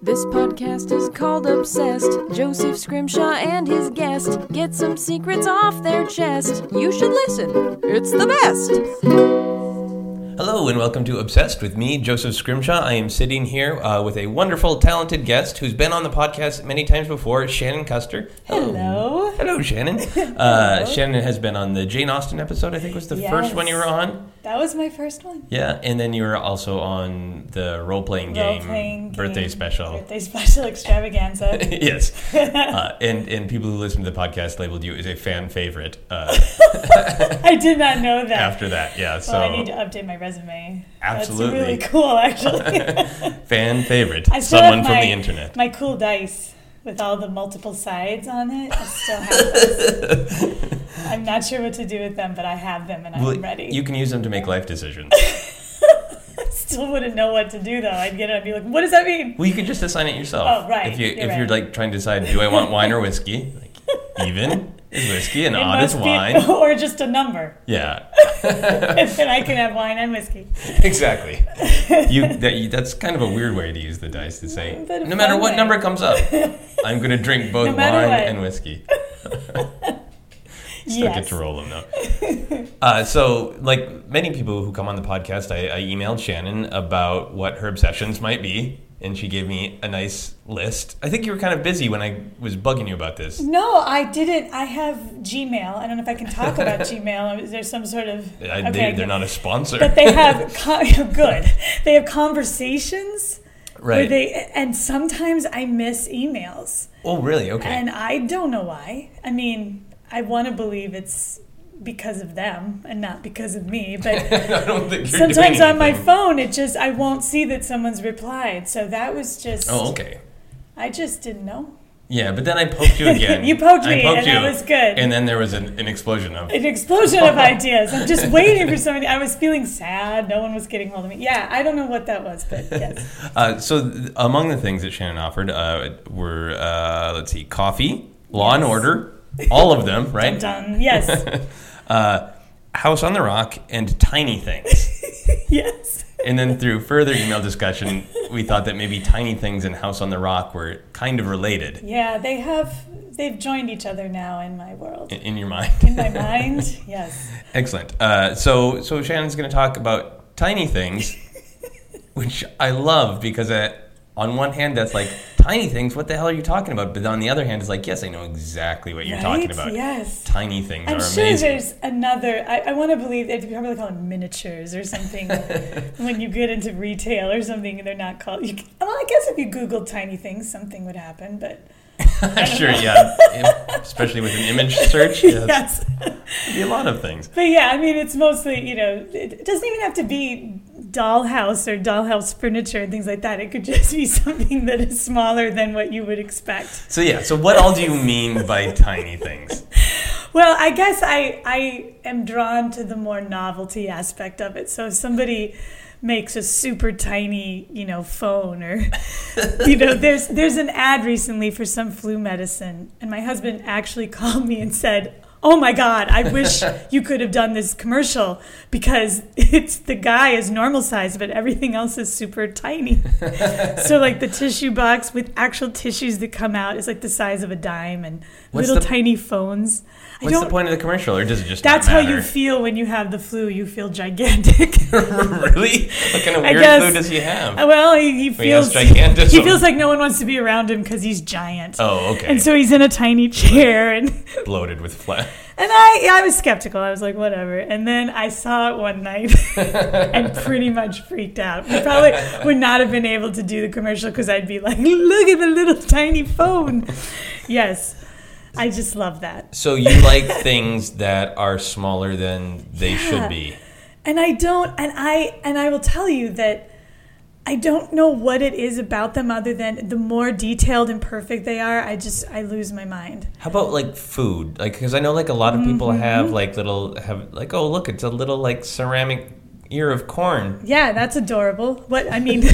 This podcast is called Obsessed. Joseph Scrimshaw and his guest get some secrets off their chest. You should listen, it's the best. Hello and welcome to Obsessed with me, Joseph Scrimshaw. I am sitting here uh, with a wonderful, talented guest who's been on the podcast many times before, Shanan Custer. Hello. Hello, Shanan. Uh, Shanan has been on the Jane Austen episode, I think was the first one you were on. That was my first one. Yeah, and then you were also on the role playing game, Role-playing birthday game, special. Birthday special extravaganza. yes, uh, and and people who listen to the podcast labeled you as a fan favorite uh, I did not know that. after that. Yeah, so I need to update my resume. Absolutely. That's really cool, actually. fan favorite, I someone have from my, the internet. My cool dice with all the multiple sides on it. I still have those. I'm not sure what to do with them, but I have them and I'm ready. You can use them to make life decisions. still wouldn't know what to do though. I'd get it and be like, "What does that mean?" Well, you can just assign it yourself. Oh, right. If you You're if you're like trying to decide, do I want wine or whiskey? Like, even is whiskey and It odd is must be- wine. or just a number, Yeah, and then I can have wine and whiskey. exactly. You, that, you that's kind of a weird way to use the dice to say, no matter what way. number comes up, I'm going to drink both No wine what. and whiskey. Still get to roll them though. Uh, so, like many people who come on the podcast, I, I emailed Shanan about what her obsessions might be, and she gave me a nice list. I think you were kind of busy when I was bugging you about this. No, I didn't. I have Gmail. I don't know if I can talk about Gmail. Is there some sort of I, okay, they, they're not a sponsor. But they have good. They have conversations where right. they and sometimes I miss emails, oh, really? Okay. and I don't know why. I mean, I want to believe it's because of them and not because of me, but. I don't think you're Sometimes on my phone, it just I won't see that someone's replied. So that was just Oh, okay. I just didn't know. Yeah, but then I poked you again. You poked I me, poked and you, that was good. And then there was an, an explosion of. an explosion of ideas. I'm just waiting for somebody. I was feeling sad. No one was getting hold of me. Yeah, I don't know what that was, but yes. Uh, so, th- among the things that Shanan offered uh, were, uh, let's see, coffee, Law and Order, all of them, right? Done. Yes. Uh, House on the Rock, and Tiny Things. yes. and then through further email discussion, we thought that maybe Tiny Things and House on the Rock were kind of related Yeah, they have. They've joined each other now in my world. in, in your mind. In my mind, yes. Excellent. Uh, so, so Shanan's going to talk about tiny things, which I love because uh, on one hand, that's like tiny things. What the hell are you talking about? But on the other hand, it's like, yes, I know exactly what you're talking about. Yes. Tiny things I'm are sure amazing. there's another. I, I want to believe they probably call them miniatures or something. when you get into retail or something, and they're not called. You, well, I guess if you Googled tiny things, something would happen. But sure, yeah. Especially with an image search, yeah, yes, be a lot of things. but yeah, I mean, it's mostly you know, it, doesn't even have to be dollhouse or dollhouse furniture and things like that. It could just be something that is smaller than what you would expect. So yeah. So what all do you mean by tiny things? Well, I guess I I am drawn to the more novelty aspect of it. So if somebody makes a super tiny, you know, phone or you know, there's there's an ad recently for some flu medicine and my husband actually called me and said, "Oh my god, I wish you could have done this commercial because it's the guy is normal size but everything else is super tiny." so like the tissue box with actual tissues that come out is like the size of a dime and What's little the- tiny phones. What's the point of the commercial, or does it just that's how you feel when you have the flu. You feel gigantic. really? What kind of weird guess- flu does he have? Uh, well, he, he He feels gigantism. he feels like no one wants to be around him because he's giant. Oh, okay. And so he's in a tiny chair, and and bloated with flesh. And I yeah, I was skeptical. I was like, whatever. And then I saw it one night and pretty much freaked out. I probably would not have been able to do the commercial because I'd be like, look at the little tiny phone. Yes, I just love that. So you like things that are smaller than they Yeah. should be. and I don't and I and I will tell you that I don't know what it is about them other than the more detailed and perfect they are, I just I lose my mind. How about like food? Like, because I know like a lot of people Mm-hmm. have like little have like oh look, it's a little like ceramic ear of corn. Yeah, that's adorable. What I mean,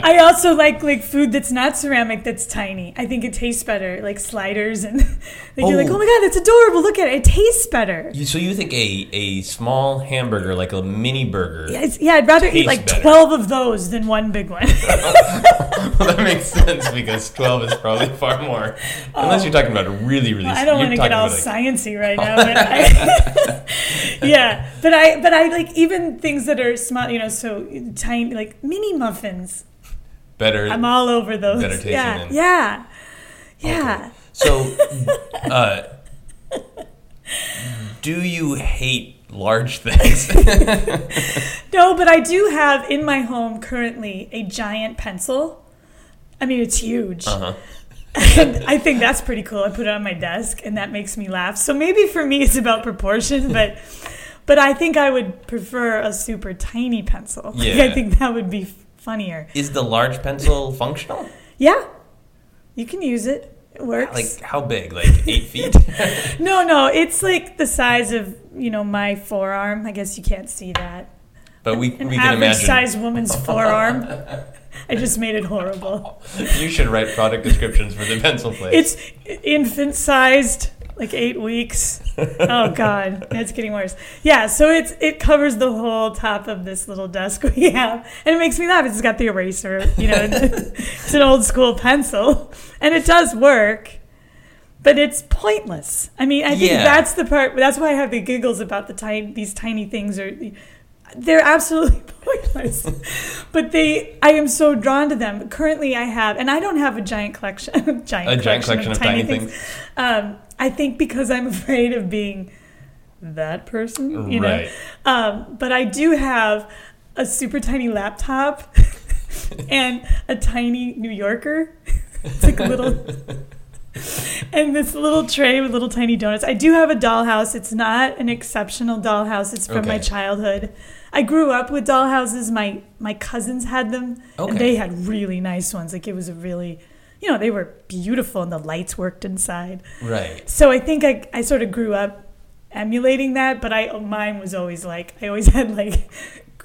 I also like like food that's not ceramic that's tiny. I think it tastes better, like sliders and like you're like, Oh. oh my god, that's adorable. Look at it. It tastes better. You, so you think a, a small hamburger, like a mini burger, Yeah, yeah, I'd rather eat like better. twelve of those than one big one. well, that makes sense because 12 is probably far more. Unless you're oh. talking about a really, really I don't want to get all like- sciency right now. But I, yeah, but I but I like even things that are small, you know, so tiny like mini muffins. better. I'm all over those. Better tasting yeah, than- yeah, yeah. So, uh, do you hate large things? No, but I do have in my home currently a giant pencil. I mean, it's huge. uh-huh. And I think that's pretty cool. I put it on my desk, and that makes me laugh. So maybe for me, it's about proportion, but but I think I would prefer a super tiny pencil. Like, Yeah. I think that would be funnier. Is the large pencil functional? Yeah, you can use it. It works. Like how big? Like eight feet? no, no, it's like the size of you know my forearm. I guess you can't see that. But we, An we can imagine. sized woman's forearm. I just made it horrible. You should write product descriptions for the pencil plate. It's infant sized, like eight weeks. Oh god, it's getting worse. Yeah, so it's it covers the whole top of this little desk we have, and it makes me laugh. It's got the eraser, you know. it's an old school pencil, and it does work. But it's pointless. I mean, I think Yeah. that's the part. That's why I have the giggles about the tiny, these tiny things are. They're absolutely pointless, but they. I am so drawn to them. Currently, I have, and I don't have a giant collection. giant a giant collection of tiny things. um, I think because I'm afraid of being that person, you know. Um, but I do have a super tiny laptop and a tiny New Yorker. it's like a little. And this little tray with little tiny donuts. I do have a dollhouse. It's not an exceptional dollhouse. It's from my childhood. I grew up with dollhouses. My my cousins had them, Okay. and they had really nice ones. Like it was a really, you know, they were beautiful, and the lights worked inside. Right. So I think I, I sort of grew up emulating that, but I mine was always like I always had like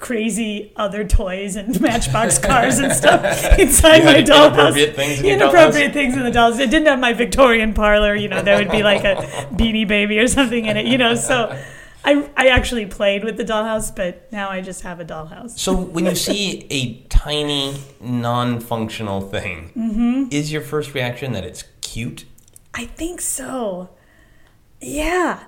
crazy other toys and matchbox cars and stuff inside my dollhouse. inappropriate things in Inappropriate things in the dolls. It didn't have my Victorian parlor, you know, there would be like a beanie baby or something in it, you know, so I, I actually played with the dollhouse, but now I just have a dollhouse. So when you see a tiny, non-functional thing, Mm-hmm. is your first reaction that it's cute? I think so. Yeah.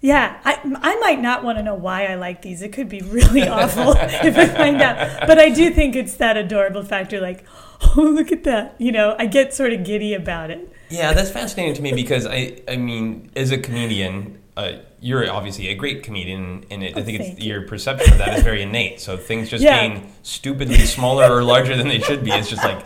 Yeah, I, I might not want to know why I like these. It could be really awful if I find out. But I do think it's that adorable factor, like, oh, look at that. You know, I get sort of giddy about it. Yeah, that's fascinating to me because I, I mean, as a comedian, uh, you're obviously a great comedian, and it, I Oh, think it's you. your perception of that is very innate. So things just Yeah. being stupidly smaller or larger than they should be is just like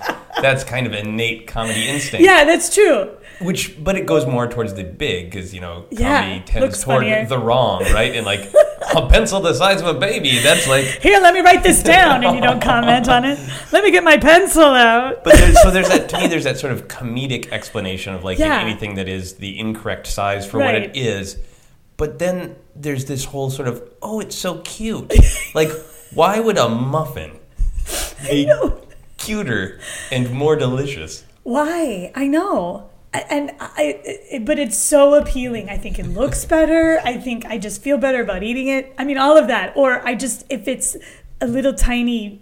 that's kind of innate comedy instinct. Yeah, that's true. Which, but it goes more towards the big because you know comedy Yeah, tends toward funnier. the wrong, right? And like a pencil the size of a baby, that's like. Here, let me write this down, and you don't comment on it. Let me get my pencil out. But there's, so there's that to me. There's that sort of comedic explanation of like Yeah. anything that is the incorrect size for what it is. But then there's this whole sort of oh, it's so cute. like, why would a muffin be cuter and more delicious? Why? I know. And I, it, but it's so appealing. I think it looks better. I think I just feel better about eating it. I mean, all of that. Or I just, if it's a little tiny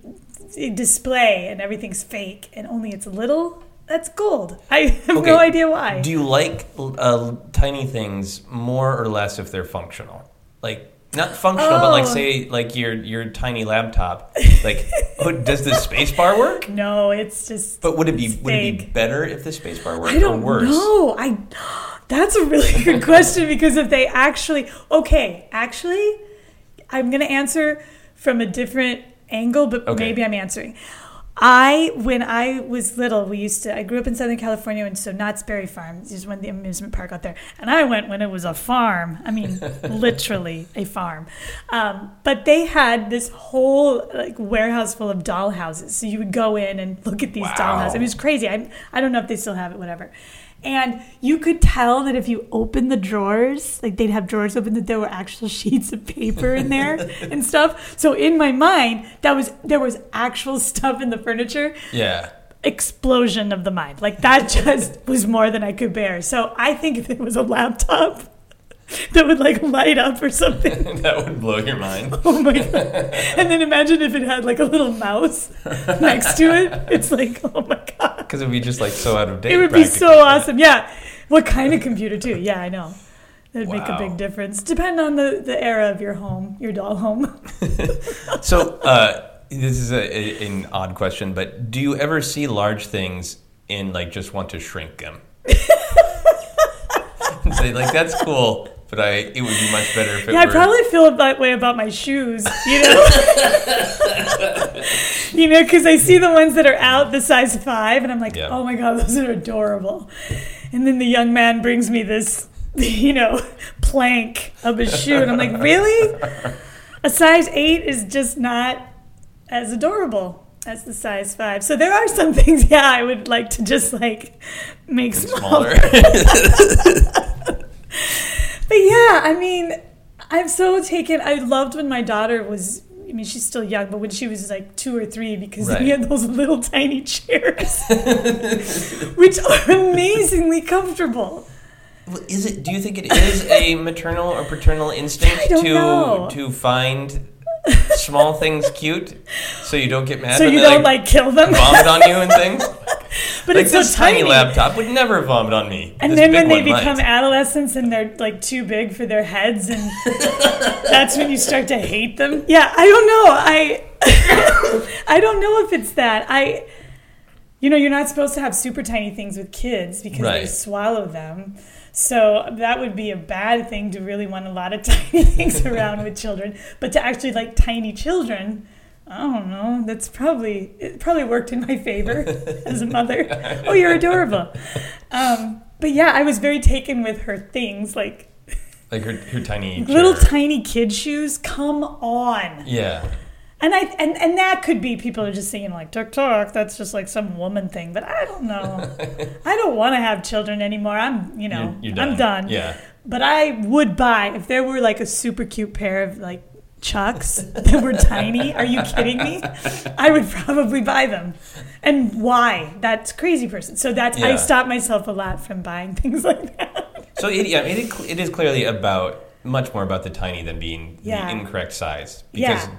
display and everything's fake and only it's little, that's gold. I have Okay. no idea why. Do you like uh, tiny things more or less if they're functional? Like not functional, but like Oh. say like your your tiny laptop. Like, oh, does the space bar work? no, it's just. But would it be would it be better if the space bar worked I don't or worse? know. I. That's a really good question because if they actually okay, actually, I'm gonna answer from a different angle, but Okay. maybe I'm answering. I when I was little, we used to. I grew up in Southern California, and so Knott's Berry Farm is when the amusement park out there. And I went when it was a farm. I mean, literally a farm. Um, but they had this whole like warehouse full of doll houses. So you would go in and look at these Wow. houses. It was crazy. I I don't know if they still have it, whatever. And you could tell that if you opened the drawers, like they'd have drawers open, that there were actual sheets of paper in there and stuff. So in my mind, that was there was actual stuff in the furniture. Yeah. Explosion of the mind. Like that just was more than I could bear. So I think if it was a laptop that would like light up or something. that would blow your mind. Oh my god! And then imagine if it had like a little mouse next to it. It's like, oh my god! Because it would be just like so out of date. It would be so awesome. Yeah. What kind of computer too? Yeah, I know. That would make a big difference. Depend on the the era of your home, your doll home. So, uh, this is a, a, an odd question, but do you ever see large things and like just want to shrink them? and say like that's cool, but I it would be much better if it Yeah, I probably feel that way about my shoes. You know, you know, because I see the ones that are out the size five, and I'm like, Yeah. oh my god, those are adorable. And then the young man brings me this, you know, plank of a shoe, and I'm like, really? A size eight is just not as adorable as the size five. So there are some things, yeah, I would like to just like make smaller. smaller. But yeah, I mean, I'm so taken. I loved when my daughter was. I mean, she's still young, but when she was like two or three, because Right. we had those little tiny chairs, which are amazingly comfortable. Well, Is it? Do you think it is a maternal or paternal instinct to know. to find small things cute, so you don't get mad So you don't like, like kill them, vomit on you and things? but like it's so this tiny tiny. laptop would never vomit on me. And This then when they one might. become adolescents and they're like too big for their heads, and that's when you start to hate them. Yeah, I don't know. I I don't know if it's that. I you know, you're not supposed to have super tiny things with kids because they swallow them. So that would be a bad thing to really want a lot of tiny things around with children. But to actually like tiny children, I don't know. That's probably it probably worked in my favor as a mother. Oh, you're adorable. Um, but yeah, I was very taken with her things like like her, her tiny little chair. tiny kid shoes. Come on. yeah. And I and, and that could be people are just saying like TikTok. That's just like some woman thing. But I don't know. I don't want to have children anymore. I'm you know You're, you're done. I'm done. Yeah. But I would buy if there were like a super cute pair of like Chucks that were tiny. Are you kidding me? I would probably buy them. And why? That's crazy person. So that's I stop myself a lot from buying things like that. So it, yeah, it, it is clearly about much more about the tiny than being Yeah. the incorrect size because Yeah.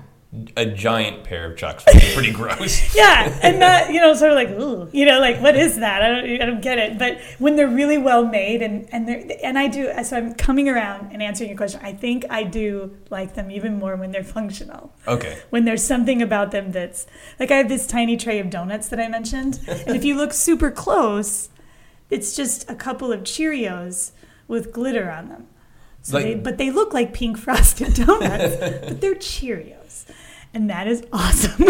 A giant pair of chucks would be pretty gross. Yeah, and not you know sort of like ooh, you know like what is that? I don't I don't get it. But when they're really well made and and they're and I do so I'm coming around and answering your question. I think I do like them even more when they're functional. Okay. When there's something about them that's like I have this tiny tray of donuts that I mentioned, and if you look super close, it's just a couple of Cheerios with glitter on them. So Like- they, but they look like pink frosted donuts, but they're Cheerios. And that is awesome.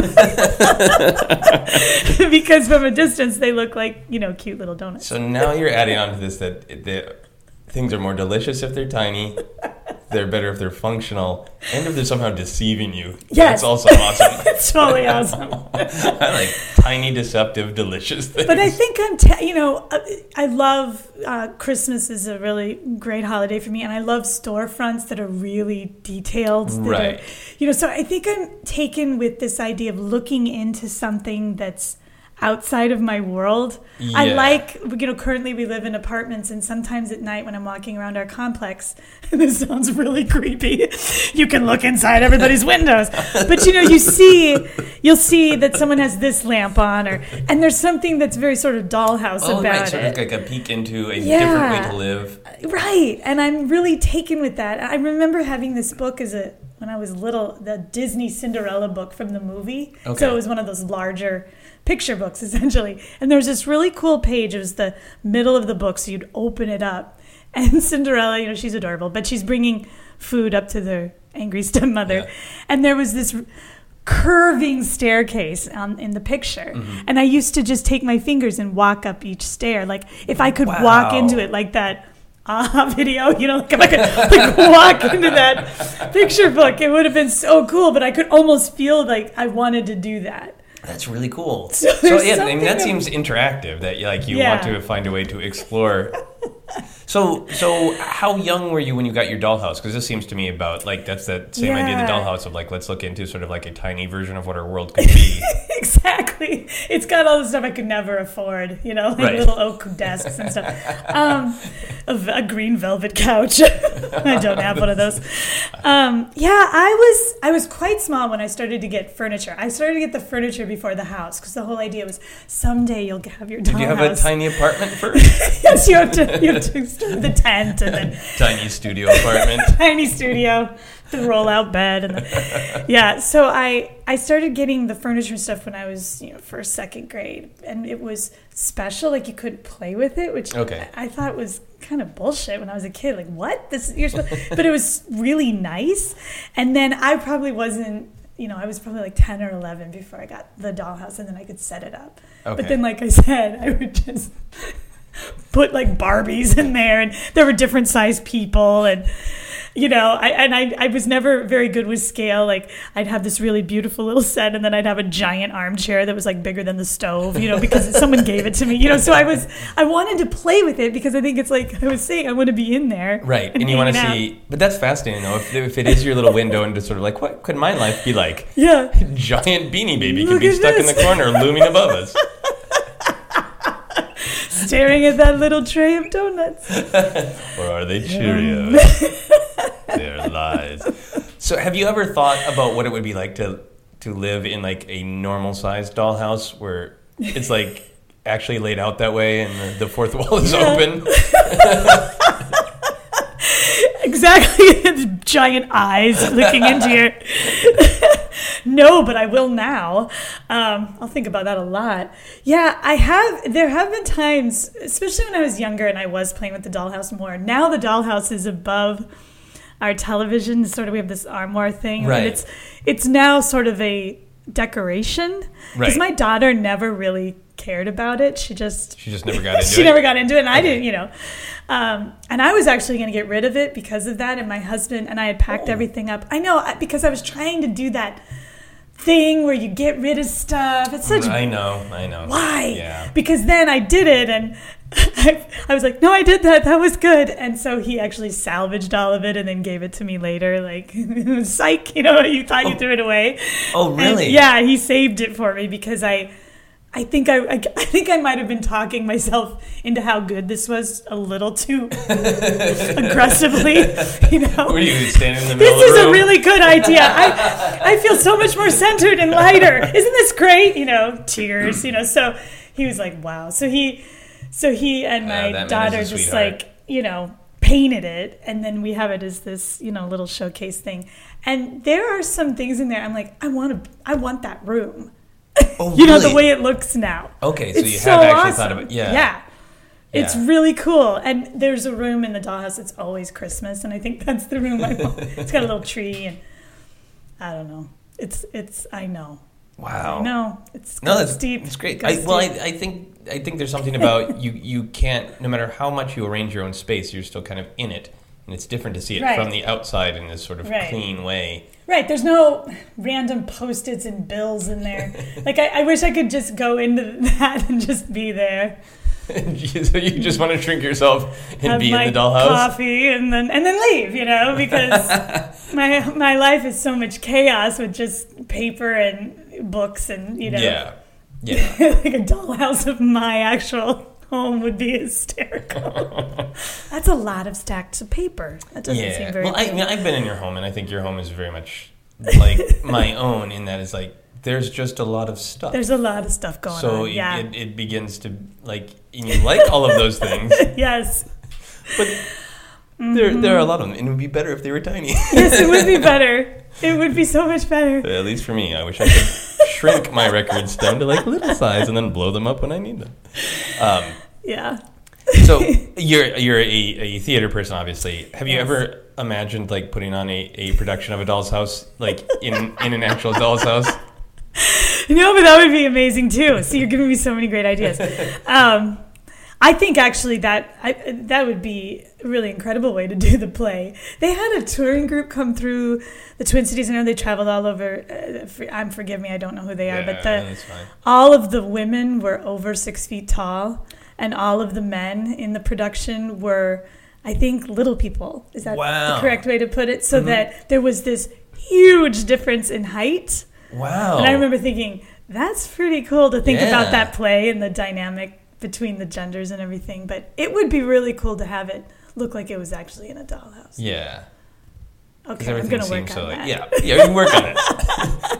because from a distance, they look like, you know, cute little donuts. So now you're adding on to this that the things are more delicious if they're tiny, they're better if they're functional, and if they're somehow deceiving you. Yes. That's also awesome. It's totally awesome. I like tiny, deceptive, delicious things. But I think I'm, ta- you know, uh, I love uh, Christmas is a really great holiday for me, and I love storefronts that are really detailed. that are- Right. you know, so I think I'm taken with this idea of looking into something that's outside of my world. I like, you know, currently we live in apartments, and sometimes at night when I'm walking around our complex, this sounds really creepy. You can look inside everybody's windows, but you know, you see, you'll see that someone has this lamp on, or and there's something that's very sort of dollhouse oh, about right, sort it. of like a peek into a Yeah. different way to live. Right. And I'm really taken with that. I remember having this book as a when I was little, the Disney Cinderella book from the movie. Okay. So it was one of those larger picture books essentially. And there was this really cool page. It was the middle of the book, so you'd open it up. And Cinderella, you know, she's adorable, but she's bringing food up to the angry stepmother. Yeah. And there was this curving staircase on, in the picture. Mm-hmm. And I used to just take my fingers and walk up each stair. Like if I could walk into it like that aha video, you know, like if I could like walk into that picture book, it would have been so cool. But I could almost feel like I wanted to do that. That's really cool. So So, yeah, I mean that seems interactive. That like you Yeah. want to find a way to explore. So, so how young were you when you got your dollhouse? Because this seems to me about like that's that same idea of the dollhouse of like let's look into sort of like a tiny version of what our world could be. exactly. It's got all the stuff I could never afford, you know, like Right. little oak desks and stuff. Um, a, a green velvet couch. I don't have one of those. Um, yeah, I was I was quite small when I started to get furniture. I started to get the furniture before the house because the whole idea was someday you'll have your dollhouse. Did you have a tiny apartment first? yes, you have to you have to the tent and then tiny studio apartment. tiny studio, the roll-out bed, and the, yeah. So I I started getting the furniture and stuff when I was you know first second grade, and it was special. Like you couldn't play with it, which Okay. I, I thought was kind of bullshit when I was a kid. Like what this you're supposed, but it was really nice. And then I probably wasn't. You know, I was probably like 10 or 11 before I got the dollhouse and then I could set it up. Okay. But then, like I said, I would just put like Barbies in there, and there were different sized people, and you know, I and I, I was never very good with scale. Like I'd have this really beautiful little set, and then I'd have a giant armchair that was like bigger than the stove, you know, because someone gave it to me, you know. So I was I wanted to play with it because I think it's like I was saying, I want to be in there, Right, and you want to see, but that's fascinating though. If, if it is your little window into sort of like, what could my life be like? Yeah, Giant beanie baby could be stuck in the corner, looming above us. staring at that little tray of donuts. Or are they Cheerios? They're lies. So, have you ever thought about what it would be like to to live in like a normal sized dollhouse where it's like actually laid out that way and the, the fourth wall is Yeah. open? exactly giant eyes looking into your no but i will now um, i'll think about that a lot yeah i have there have been times especially when i was younger and i was playing with the dollhouse more now the dollhouse is above our television sort of we have this armoire thing Right. and it's it's now sort of a decoration because Right. my daughter never really cared about it she just She just never got into it. she it. never got into it, and I didn't, you know. Um, and I was actually going to get rid of it because of that. And my husband and I had packed Oh. everything up. I know because I was trying to do that thing where you get rid of stuff. It's such I know, I know. why? Yeah. Because then I did it, and I, I was like, no, I did that. That was good. And so he actually salvaged all of it and then gave it to me later. Like, psych, you know, you thought you threw it away. Oh, And, really? yeah, he saved it for me because I, I think I, I, I think I might have been talking myself into how good this was a little too aggressively. You know, Were you standing in the middle this is a really good idea. I, I feel so much more centered and lighter. Isn't this great? You know, tears. You know, so he was like, wow. So he, so he and Uh, my is daughter just sweetheart. like you know painted it and then we have it as this you know little showcase thing and there are some things in there i'm like i want to i want that room Oh, you know the way it looks now Okay, so it's you so have actually awesome. thought of it. Yeah. yeah it's really cool and there's a room in the dollhouse it's always christmas and i think that's the room i want it's got a little tree and i don't know it's it's i know Wow. No, it's No, that's deep It's great. I, well, I. I think I think there's something about you. You can't, no matter how much you arrange your own space, you're still kind of in it, and it's different to see it Right. from the outside in this sort of Right. clean way. Right, there's no random post-its and bills in there. Like I, I wish I could just go into that and just be there, so you just want to shrink yourself and have be in the dollhouse. coffee, and then and then leave. You know, because my my life is so much chaos with just paper and books and you know, Yeah. Yeah. like a dollhouse of my actual home would be hysterical. That's a lot of stacks of paper. That doesn't yeah. seem very. well, I, mean, I've been in your home, and I think your home is very much like my own in that it's like there's just a lot of stuff. There's a lot of stuff going so on. it, Yeah. it, it begins to like, and you like all of those things, yes. but there there are a lot of them, and it would be better if they were tiny. Yes, it would be better. It would be so much better. At least for me, I wish I could shrink my records down to like little size and then blow them up when I need them. Um, Yeah. so you're you're a, a theater person, obviously. Have you Yes. ever imagined like putting on a, a production of a Doll's House, like in in an actual Doll's House? No, but that would be amazing too. So you're giving me so many great ideas. Um, I think actually that I, that would be really incredible way to do the play. They had a touring group come through the Twin Cities. I know they traveled all over. Uh, for, I'm forgive me, I don't know who they are, but the all of the women were over six feet tall, and all of the men in the production were, I think, little people. Is that Wow. the correct way to put it? So that there was this huge difference in height. Wow. And I remember thinking, that's pretty cool to think Yeah. about that play and the dynamic between the genders and everything. But it would be really cool to have it look like it was actually in a dollhouse. Yeah. Okay, I'm gonna work on so like that. yeah, yeah. You can work on it,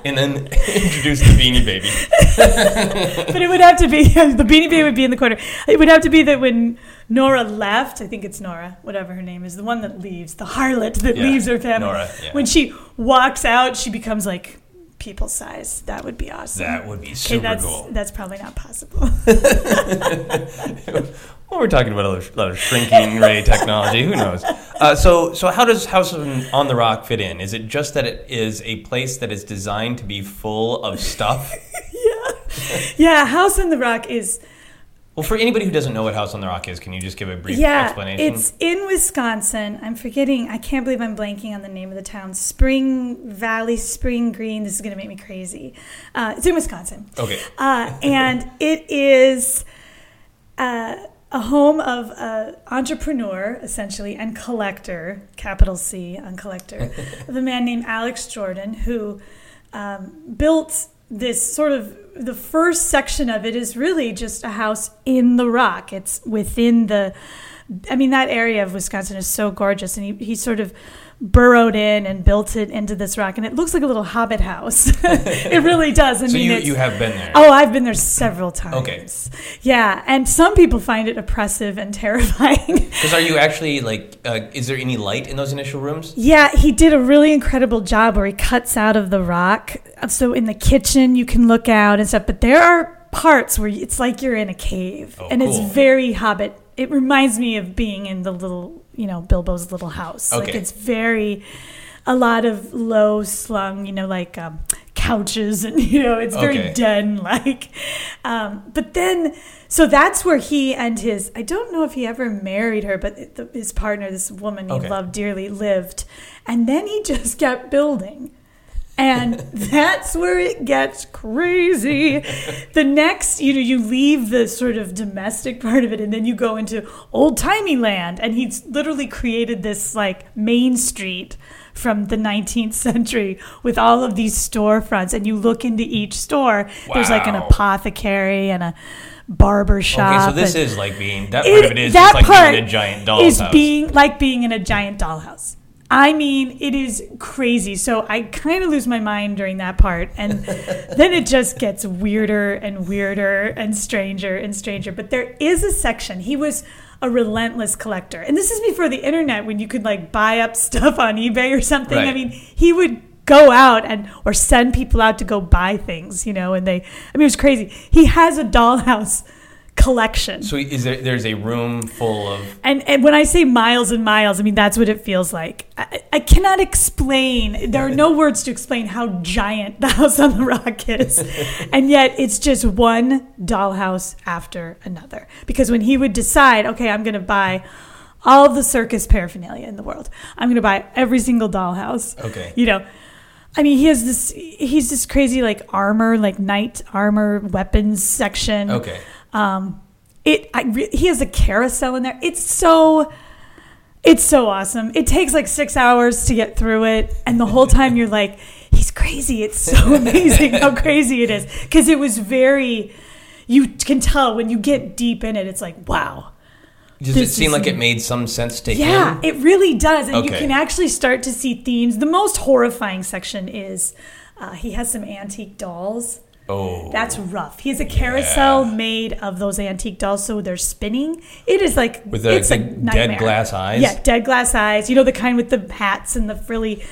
and then introduce the Beanie Baby. but it would have to be the Beanie Baby would be in the corner. It would have to be that when Nora left, I think it's Nora, whatever her name is, the one that leaves, the harlot that Yeah, leaves her family. Nora, yeah. When she walks out, she becomes like people size. That would be awesome. That would be okay, super that's cool. that's probably not possible. Well, we're talking about a lot of, shrinking ray technology. Who knows? Uh, so, so how does House on on the Rock fit in? Is it just that it is a place that is designed to be full of stuff? Yeah, yeah, House on the Rock is Well, for anybody who doesn't know what House on the Rock is, can you just give a brief yeah, explanation? it's in Wisconsin. I'm forgetting. I can't believe I'm blanking on the name of the town. Spring Valley, Spring Green. This is going to make me crazy. Uh, it's in Wisconsin. okay. uh, and it is uh, a home of an entrepreneur, essentially, and collector, capital C on collector, of a man named Alex Jordan, who um, built this sort of the first section of it is really just a house in the rock. It's within the, I mean, that area of Wisconsin is so gorgeous, and he, he sort of burrowed in and built it into this rock, and it looks like a little hobbit house. it really does. I So mean, you you have been there. Oh, I've been there several times. Okay. Yeah, and some people find it oppressive and terrifying. Because are you actually like? Uh, is there any light in those initial rooms? yeah, he did a really incredible job where he cuts out of the rock. So in the kitchen, you can look out and stuff, but there are parts where it's like you're in a cave, Oh, and cool. it's very Hobbit. It reminds me of being in the little, you know, Bilbo's little house. Okay. Like it's very. A lot of low slung, you know, like um, couches, and you know, it's very Okay. den like. Um, but then, so that's where he and his, I don't know if he ever married her, but his partner, this woman he Okay. loved dearly, lived. And then he just kept building. And that's where it gets crazy. The next, you know, you leave the sort of domestic part of it and then you go into old timey land. And he's literally created this like main street from the 19th century with all of these storefronts. And you look into each store, there's like an apothecary and a barber shop. Okay, so this is like being that part of it is that just like part being in a giant doll's is house. being like being in a giant dollhouse. I mean, it is crazy. So I kind of lose my mind during that part, and then it just gets weirder and weirder and stranger and stranger. But there is a section. He was a relentless collector, and this is before the internet when you could like buy up stuff on eBay or something. I mean, he would go out and or send people out to go buy things, you know, and they. I mean, it was crazy. He has a dollhouse collection. so is there? There's a room full of And, and when I say miles and miles, I mean that's what it feels like. I, I cannot explain. There are no words to explain how giant the house on the rock is, and yet it's just one dollhouse after another. Because when he would decide, okay, I'm going to buy all the circus paraphernalia in the world, I'm going to buy every single dollhouse. Okay. you know. I mean, he has this. He's this crazy like armor, like knight armor weapons section. okay. Um, it I re- he has a carousel in there. It's so it's so awesome. It takes like six hours to get through it, and the whole time you're like, he's crazy. It's so amazing how crazy it is because it was very. You can tell when you get deep in it. It's like wow. Does it seem is- like it made some sense to you? Yeah, him? it really does, and you can actually start to see themes. The most horrifying section is uh, he has some antique dolls. Oh, That's rough. He has a carousel Yeah. made of those antique dolls, so they're spinning. It is like With the- it's the dead nightmare. glass eyes? Yeah, dead glass eyes. You know the kind with the hats and the frilly.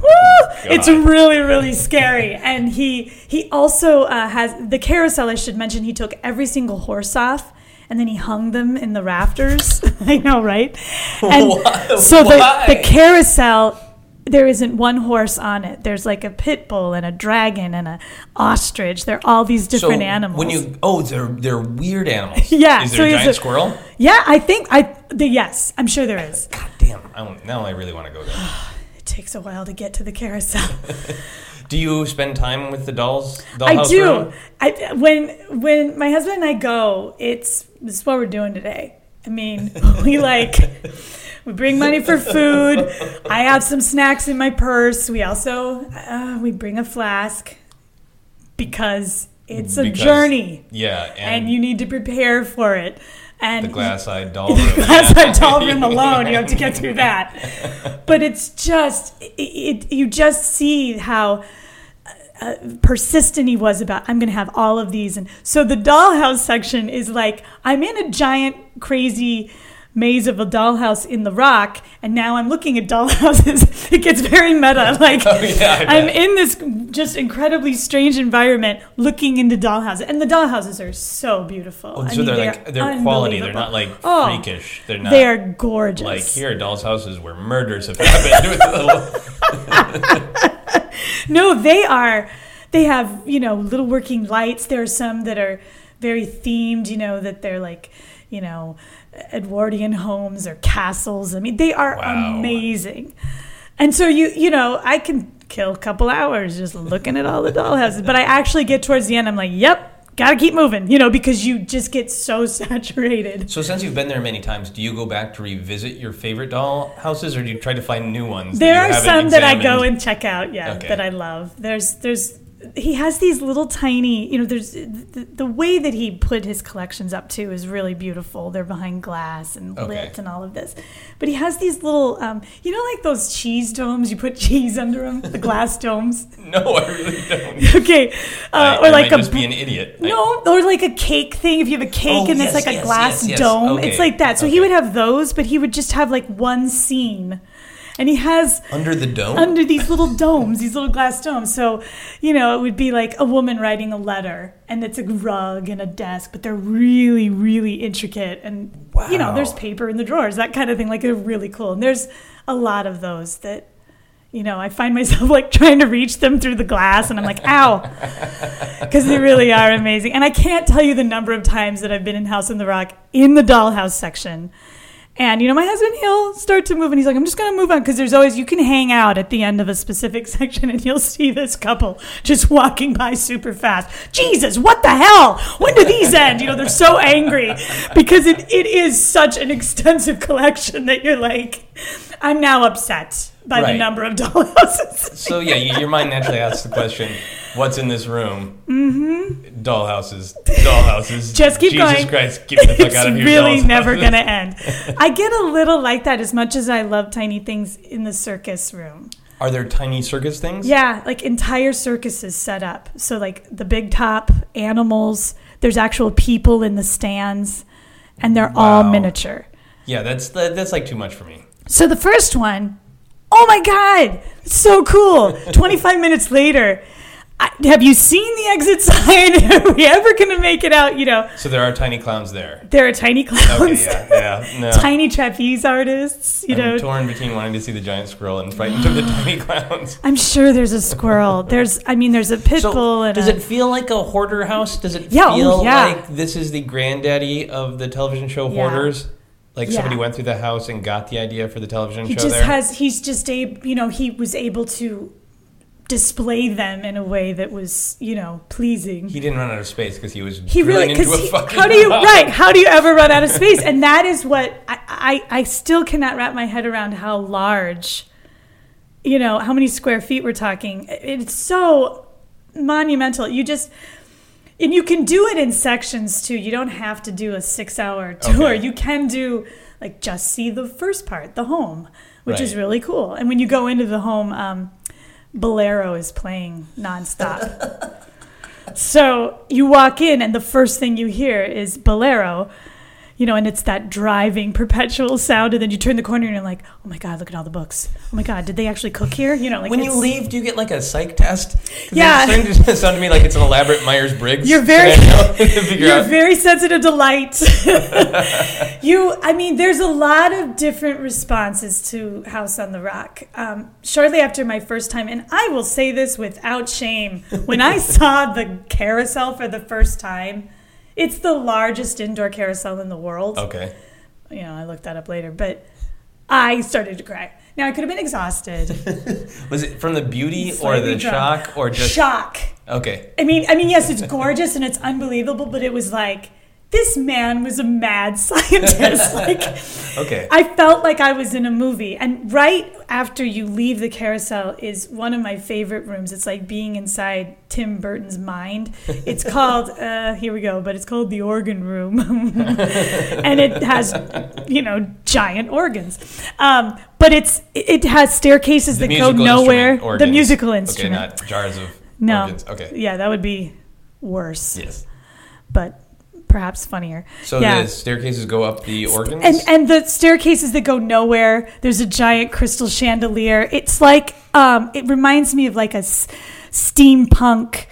Woo! It's really really scary. And he he also uh, has the carousel. I should mention he took every single horse off. And then he hung them in the rafters. I know, right? And Why? so the, Why? the carousel there isn't one horse on it. There's like a pit bull and a dragon and a ostrich. They're all these different so animals. When you oh, they're they're weird animals. Yeah, Is so there a is giant it- squirrel? yeah, I think I the, yes, I'm sure there is. God damn! I now I really want to go there. It takes a while to get to the carousel. Do you spend time with the dolls? I do. room? I when when my husband and I go, it's this is what we're doing today. I mean, we like we bring money for food. I have some snacks in my purse. We also uh, we bring a flask because it's a Because- journey Yeah, and, and you need to prepare for it. And the glass-eyed doll room. glass eye doll room alone, you have to get through that. But it's just, it, it, you just see how uh, persistent he was about, I'm going to have all of these. And so the dollhouse section is like, I'm in a giant, crazy maze of a dollhouse in the rock, and now I'm looking at dollhouses. it gets very meta. Like, Oh, yeah, I'm in this just incredibly strange environment looking into dollhouses. And the dollhouses are so beautiful. Oh, I so mean, they're they like they're quality. They're not like Oh, freakish. They're not They are gorgeous. like here are dolls' houses where murders have happened. No, they are. They have you know little working lights. There are some that are very themed. You know that they're like you know Edwardian homes or castles. I mean, they are Wow. amazing. And so you you know I can kill a couple hours just looking at all the dollhouses, but I actually get towards the end. I'm like, yep. Gotta keep moving, you know, because you just get so saturated. so since you've been there many times, do you go back to revisit your favorite doll houses, or do you try to find new ones? There are some that I go and check out, yeah, Okay. that I love. There's there's he has these little tiny, you know, there's the, the way that he put his collections up to is really beautiful. They're behind glass and Okay. lit and all of this. But he has these little um, you know like those cheese domes, you put cheese under them, the glass domes. No, I really don't. Okay. Uh, I, or I like might a be an idiot. No, or like a cake thing. If you have a cake Oh, and yes, it's like a glass yes, yes. dome, Okay. it's like that. So he would have those, but he would just have like one scene. And he has under the dome. under these little domes, these little glass domes. So, you know, it would be like a woman writing a letter, and it's a rug and a desk, but they're really, really intricate. And, you know, there's paper in the drawers, that kind of thing. Like, they're really cool. And there's a lot of those that, you know, I find myself like trying to reach them through the glass, and I'm like, ow. Because they really are amazing. And I can't tell you the number of times that I've been in House in the Rock in the dollhouse section. And you know, my husband, he'll start to move, and he's like, "I'm just gonna move on," because there's always you can hang out at the end of a specific section, and you'll see this couple just walking by super fast. Jesus, what the hell? When do these end? You know, they're so angry because it, it is such an extensive collection that you're like, I'm now upset by the number of dollhouses. So yeah, you, your mind naturally asks the question, "What's in this room?" Mm-hmm. Dollhouses, dollhouses. Just keep Jesus going. Christ, get the fuck it's out of here! really dolls never gonna end. I get a little like that as much as I love tiny things in the circus room. Are there tiny circus things? Yeah, like entire circuses set up. So like the big top animals, there's actual people in the stands, and they're all miniature. Yeah, that's that's like too much for me. So the first one, oh my god, it's so cool. 25 minutes later, I, have you seen the exit sign? Are we ever going to make it out? You know, So there are tiny clowns there. there are tiny clowns, Okay, yeah, yeah, no. tiny trapeze artists, you I'm know. torn between wanting to see the giant squirrel and frightened of the tiny clowns. I'm sure there's a squirrel. There's, I mean, there's a pit bull and does a, it feel like a hoarder house? Does it Yeah, oh, feel yeah. like this is the granddaddy of the television show Yeah. Hoarders? Like Yeah. somebody went through the house and got the idea for the television show. he show just there? has he's just a you know he was able to display them in a way that was you know pleasing he didn't run out of space because he was he really into a because fucking how do you house. right how do you ever run out of space and that is what I, I i still cannot wrap my head around how large you know how many square feet we're talking it's so monumental you just and you can do it in sections too. You don't have to do a six hour tour. Okay. you can do like just see the first part the home which is really cool. And when you go into the home um, bolero is playing nonstop. So you walk in and the first thing you hear is bolero you know, and it's that driving perpetual sound, and then you turn the corner and you're like, oh my god, look at all the books. Oh my god, did they actually cook here? You know, like when you leave, do you get like a psych test? Yeah. It's starting to sound to me like it's an elaborate Myers Briggs. You're very- You're out. very sensitive to light. you, I mean, there's a lot of different responses to House on the Rock. Um, shortly after my first time, and I will say this without shame, when I saw the carousel for the first time, it's the largest indoor carousel in the world. okay. You know, I looked that up later, but I started to cry. Now I could have been exhausted, Was it from the beauty or the drunk. shock or just shock. okay? I mean, I mean, yes, it's gorgeous and it's unbelievable, but it was like this man was a mad scientist. like Okay. I felt like I was in a movie. And right after you leave the carousel is one of my favorite rooms. It's like being inside Tim Burton's mind. It's called uh, here we go, but it's called the organ room, and it has you know giant organs. Um, but it's it has staircases The that go nowhere. instrument The organs. musical Okay, instrument. not jars of No. organs. Okay. Yeah, that would be worse, Yes. but perhaps funnier. So Yeah. the staircases go up the organs. And and the staircases that go nowhere. There's a giant crystal chandelier. It's like um, it reminds me of like a s- steampunk,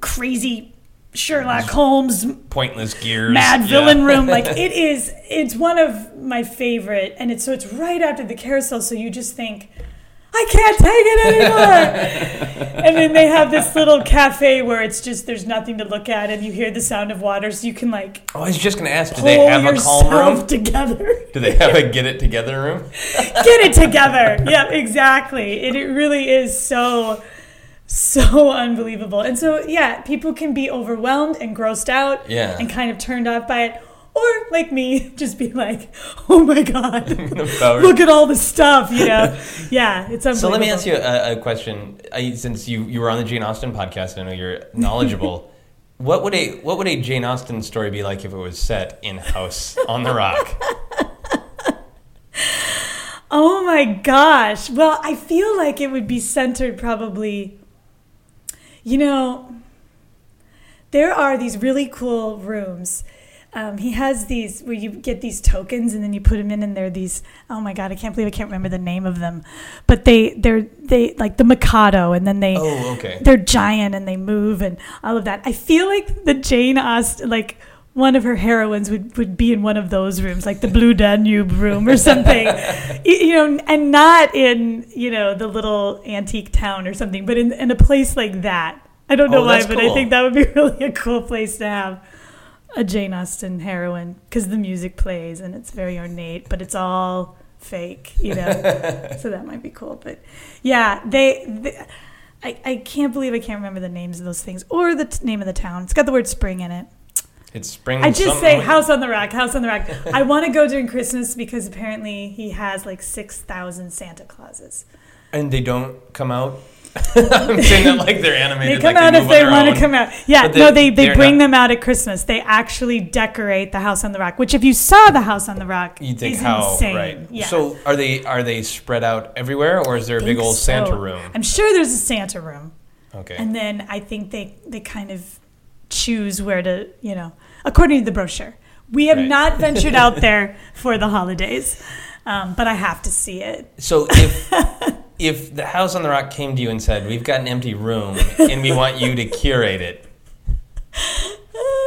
crazy Sherlock Holmes pointless gears. mad Yeah. villain room. Like it is. It's one of my favorite, and it's so it's right after the carousel. So you just think. I can't take it anymore. and then they have this little cafe where it's just there's nothing to look at, and you hear the sound of water, so you can like Oh, I was just gonna ask. Do they have a calm room? together. Do they have a get it together room? Get it together. yeah, exactly. It, it really is so so unbelievable. And so yeah, people can be overwhelmed and grossed out Yeah. and kind of turned off by it. Or like me, just be like, "Oh my god, look at all the stuff!" You know? Yeah, it's unbelievable. So let me ask you a, a question. I, since you, you were on the Jane Austen podcast, I know you're knowledgeable. what would a what would a Jane Austen story be like if it was set in House on the Rock? Oh my gosh. Well, I feel like it would be centered probably, you know, there are these really cool rooms. Um, he has these where you get these tokens and then you put them in and they're these oh my god I can't believe I can't remember the name of them but they they're they like the Mikado and then they Oh, okay. they're giant and they move and all of that. I feel like the Jane Austen, like one of her heroines would, would be in one of those rooms, like the Blue Danube room or something, you know, and not in, you know, the little antique town or something, but in, in a place like that. I don't know Oh, why, but I think that would be really a cool place to have a Jane Austen heroine because the music plays and it's very ornate, but it's all fake, you know. so that might be cool. But yeah, they, they I, I can't believe I can't remember the names of those things or the t- name of the town. It's got the word spring in it. It's spring. I just say House on the Rock, House on the Rock. I want to go during Christmas because apparently he has like 6,000 Santa Clauses. and they don't come out. I'm saying that like they're animated. They come like out move if they want own. to come out. Yeah, they- no, they, they bring not- them out at Christmas. They actually decorate the House on the Rock, which if you saw the House on the Rock, You think how insane. right? Yeah. So are they are they spread out everywhere, or is there a big old Santa room? I'm sure there's a Santa room. Okay. And then I think they, they kind of choose where to, you know, according to the brochure. We have Right. not ventured out there for the holidays, um, but I have to see it. So if if the House on the Rock came to you and said, "We've got an empty room and we want you to curate it,"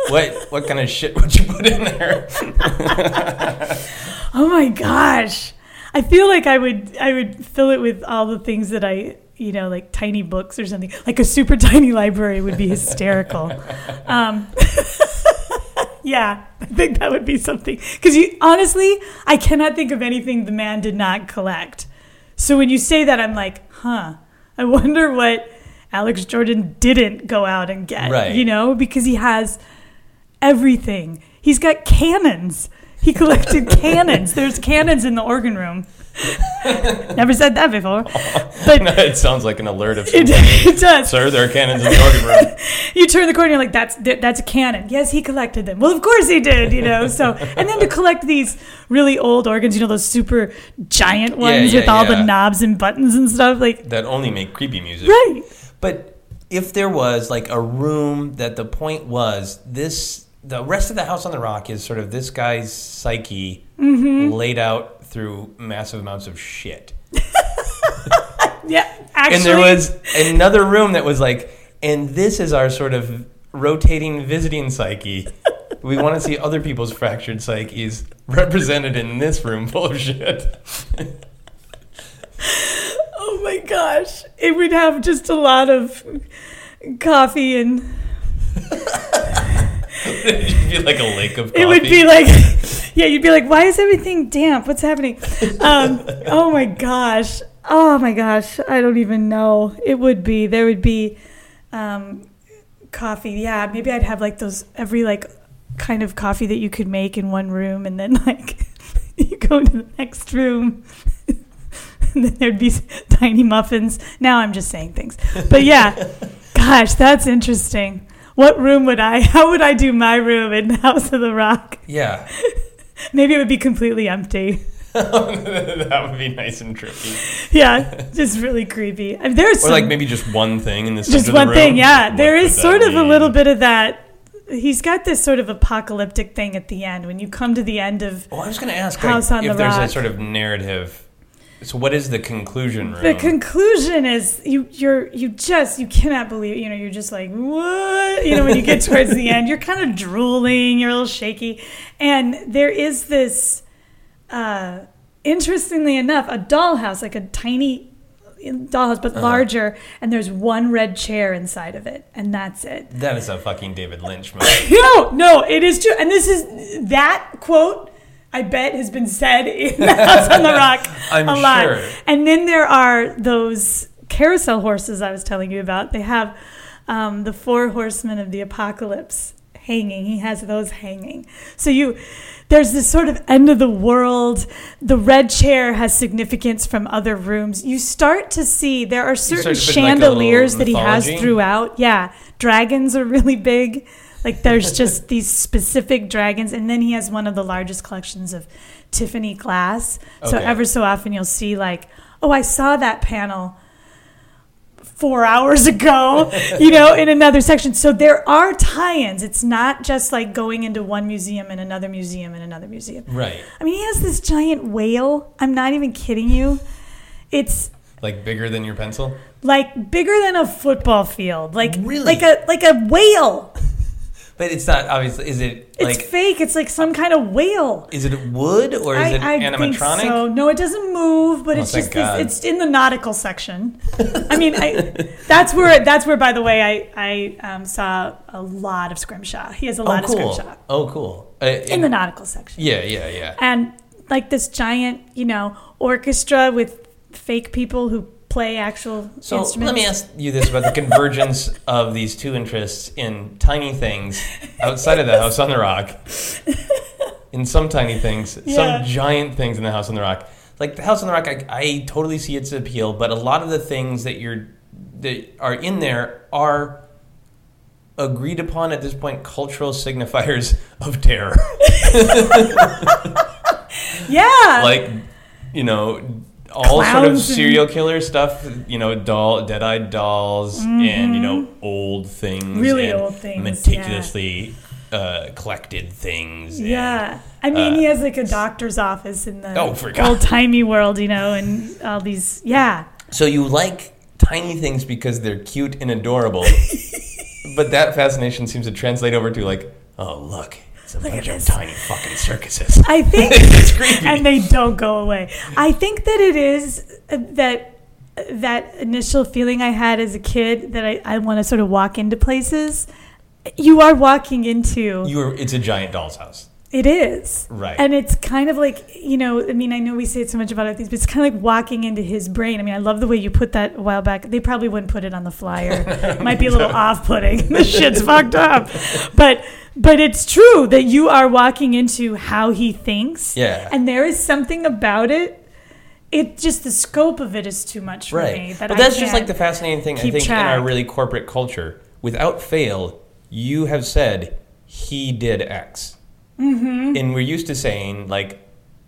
what what kind of shit would you put in there? Oh my gosh. I feel like I would I would fill it with all the things that I you know like tiny books or something like a super tiny library would be hysterical. um, yeah, I think that would be something because you honestly I cannot think of anything the man did not collect. So when you say that, I'm like, huh. I wonder what Alex Jordan didn't go out and get. Right. You know, because he has everything. He's got cannons. He collected cannons. There's cannons in the organ room. Never said that before. But it sounds like an alert of it, it does. Sir, there are cannons in the organ room. You turn the corner, you're like, that's that's a cannon. Yes, he collected them. Well, of course he did, you know. So, and then to collect these really old organs, you know, those super giant ones yeah, with all yeah. the knobs and buttons and stuff, like, That only make creepy music. right. But if there was like a room that the point was this the rest of the House on the Rock is sort of this guy's psyche Mm-hmm. laid out through massive amounts of shit. Yeah, actually. and there was another room that was like, and this is our sort of rotating visiting psyche. We want to see other people's fractured psyches represented in this room full of shit. Oh my gosh. It would have just a lot of coffee and It'd be like a lake of coffee. it would be like yeah, you'd be like, why is everything damp? What's happening? Um, oh my gosh. Oh my gosh. I don't even know. It would be. There would be um, coffee. Yeah, maybe I'd have like those every like kind of coffee that you could make in one room and then like you go into the next room and then there'd be tiny muffins. Now I'm just saying things. But yeah, gosh, that's interesting. What room would I, how would I do my room in House of the Rock? yeah. Maybe it would be completely empty. that would be nice and trippy. Yeah, just really creepy. And there's Or some, like maybe just one thing in this. just one thing. Yeah, What there is sort of a little bit of that. He's got this sort of apocalyptic thing at the end when you come to the end of Well, I was going to ask House like, on if the there's a sort of narrative. So, what is the conclusion room? The conclusion is you you're you just you cannot believe you know you're just like what you know when you get towards the end you're kind of drooling you're a little shaky and there is this uh, interestingly enough a dollhouse like a tiny dollhouse but Uh-huh. larger and there's one red chair inside of it and that's it that is a fucking David Lynch movie. no no it is true and this is that quote I bet has been said in the House on the Rock I'm a lot. sure. And then there are those carousel horses I was telling you about. They have um, the four horsemen of the apocalypse hanging. He has those hanging. So you, there's this sort of end of the world. The red chair has significance from other rooms. You start to see there are certain put, like, chandeliers that he has throughout. Yeah, dragons are really big. Like there's just these specific dragons, and then he has one of the largest collections of Tiffany glass. So Okay. ever so often you'll see like, oh, I saw that panel four hours ago, you know, in another section. So there are tie-ins. It's not just like going into one museum and another museum and another museum. right. I mean, he has this giant whale. I'm not even kidding you. It's Like bigger than your pencil? like bigger than a football field. Like Really? like a like a whale. But it's not obviously. Is it It's like. fake. It's like some kind of whale. Is it wood or is it think animatronic? so. No, it doesn't move, but Oh, it's just this, it's in the nautical section. I mean, I, that's where that's where. By the way, I I um, saw a lot of Scrimshaw. He has a lot oh, cool. of Scrimshaw Oh, cool. Uh, in the nautical section, Yeah, yeah, yeah. and like this giant, you know, orchestra with fake people who play actual So instruments. let me ask you this about the convergence of these two interests in tiny things outside of the House on the Rock. In some tiny things, Yeah. some giant things in the House on the Rock. Like the House on the Rock, I, I totally see its appeal, but a lot of the things that you're that are in there are agreed upon at this point cultural signifiers of terror. Yeah, like you know all sort of serial killer stuff you know doll dead-eyed dolls and you know old things Mm-hmm. Really and old things, meticulously uh, collected things and- Yeah. I mean, uh, he has like a doctor's office in the Oh, old timey world, you know, and all these. Yeah. so you like tiny things because they're cute and adorable but that fascination seems to translate over to like oh look a Look at this. tiny fucking circuses I think. it's creepy and they don't go away. I think that it is uh, that that initial feeling I had as a kid that I, I want to sort of walk into places. You are walking into you were it's a giant doll's house it is. Right. and it's kind of like you know I mean I know we say it so much about other things but it's kind of like walking into his brain. I mean I love the way you put that a while back. They probably wouldn't put it on the flyer. It might be a little off-putting. This shit's fucked up. But but it's true that you are walking into how he thinks. Yeah. and there is something about it. It just the scope of it is too much for right. me that but I that's just like the fascinating thing i think in our really corporate culture. Without fail you have said he did x mm-hmm. and we're used to saying like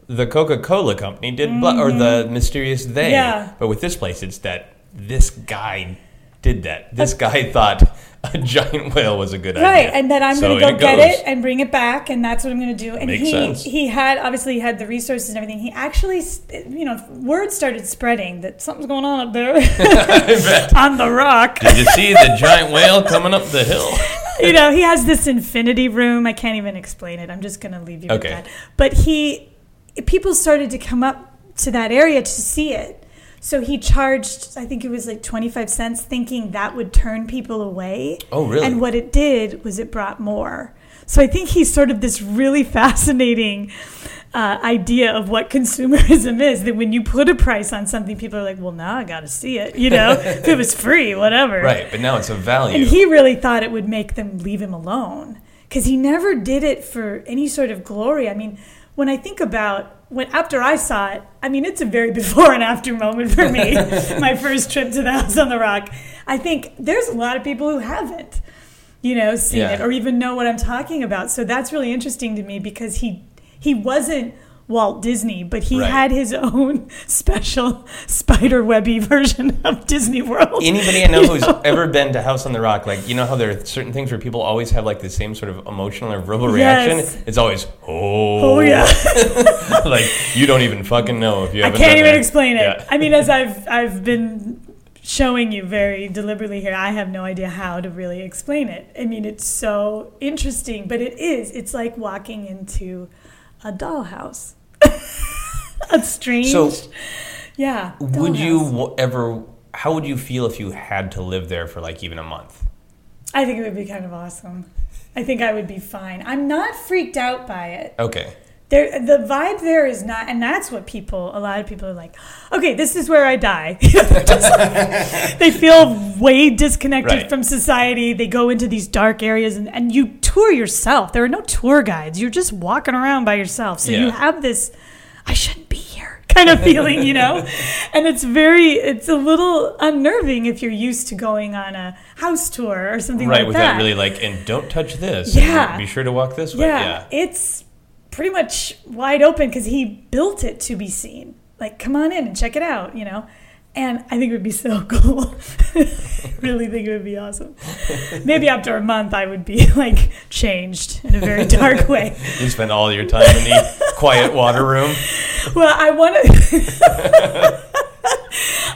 the coca-cola company did blah, or the mysterious they Mm-hmm. Yeah. but with this place it's that this guy did that. This guy thought a giant whale was a good Right, idea. Right, and then I'm So going to go get goes. it and bring it back, and that's what I'm going to do. And Makes he sense. he had obviously he had the resources and everything. He actually, you know, word started spreading that something's going on up there on the rock. Did you see the giant whale coming up the hill? You know, he has this infinity room. I can't even explain it. I'm just going to leave you Okay. with that. But he, people started to come up to that area to see it. So he charged, I think it was like 25 cents, thinking that would turn people away. Oh, really? And what it did was it brought more. So I think he's sort of this really fascinating uh, idea of what consumerism is. That when you put a price on something, people are like, "Well, now I got to see it." You know, if it was free, whatever. Right, but now it's a value. And he really thought it would make them leave him alone because he never did it for any sort of glory. I mean, when I think about when after I saw it, I mean, it's a very before and after moment for me. my first trip to the House on the Rock. I think there's a lot of people who haven't, you know, seen Yeah. it or even know what I'm talking about. So that's really interesting to me because he he wasn't Walt Disney, but he Right. had his own special spider webby version of Disney World. Anybody I know You who's know? ever been to House on the Rock, like you know how there are certain things where people always have like the same sort of emotional or verbal Yes. reaction. It's always oh, Oh yeah. like you don't even fucking know if you I can't even there. explain it. Yeah. I mean, as I've I've been showing you very deliberately here, I have no idea how to really explain it. I mean, it's so interesting, but it is. It's like walking into a dollhouse. a strange. So, yeah. would you dollhouse. ever? How would you feel if you had to live there for like even a month? I think it would be kind of awesome. I think I would be fine. I'm not freaked out by it. Okay. There, the vibe there is not, and that's what people. A lot of people are like, "Okay, this is where I die." Like- they feel way disconnected Right. from society. They go into these dark areas, and, and you tour yourself. There are no tour guides. You're just walking around by yourself. So you have this, "I shouldn't be here" kind of feeling, you know. and it's very, it's a little unnerving if you're used to going on a house tour or something Right, like with that. that really like, and don't touch this. Yeah. be sure to walk this way. Yeah, Yeah. it's pretty much wide open because he built it to be seen. Like, come on in and check it out, you know? And I think it would be so cool. really think it would be awesome. Maybe after a month, I would be like changed in a very dark way. You spend all your time in the quiet water room. Well, I want to.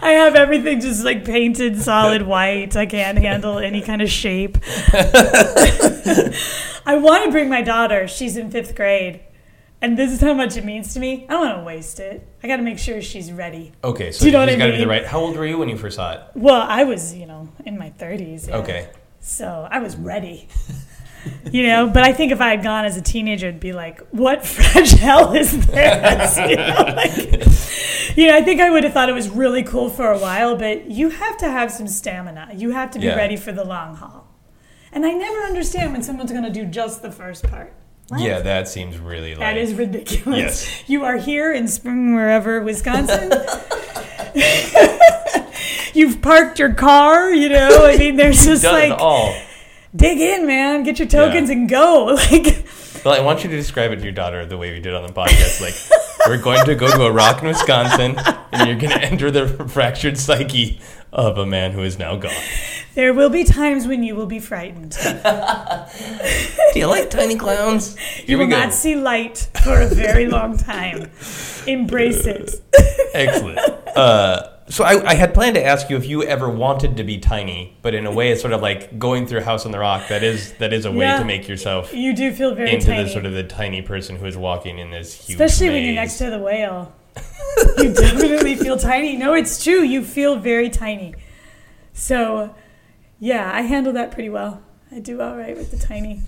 I have everything just like painted solid white. I can't handle any kind of shape. I want to bring my daughter. She's in fifth grade. And this is how much it means to me. I don't want to waste it. I got to make sure she's ready. Okay, so Do you know what she's I got to be the right. How old were you when you first saw it? Well, I was, you know, in my 30s. yeah. Okay. So I was ready. You know, but I think if I had gone as a teenager, it'd be like, what fresh hell is this? You know, like, you know, I think I would have thought it was really cool for a while, but you have to have some stamina. You have to be Yeah. ready for the long haul. And I never understand when someone's going to do just the first part. What? Yeah, that seems really like. That is ridiculous. Yes. You are here in spring, wherever, Wisconsin. You've parked your car, you know. I mean, there's just like, all. dig in, man, get your tokens Yeah. and go. Like, Well, I want you to describe it to your daughter the way we did on the podcast. Like, we're going to go to a rock in Wisconsin, and you're going to enter the fractured psyche of a man who is now gone. there will be times when you will be frightened. Do you like tiny clowns? Here You will go. not see light for a very long time. Embrace it. Excellent. Uh, so I, I had planned to ask you if you ever wanted to be tiny, but in a way, it's sort of like going through House on the Rock. That is that is a way Yeah. to make yourself You do feel very into tiny. the sort of the tiny person who is walking in this huge. Especially when you're next to the whale. you definitely feel tiny. No, it's true. You feel very tiny. So, yeah, I handle that pretty well. I do all right with the tiny.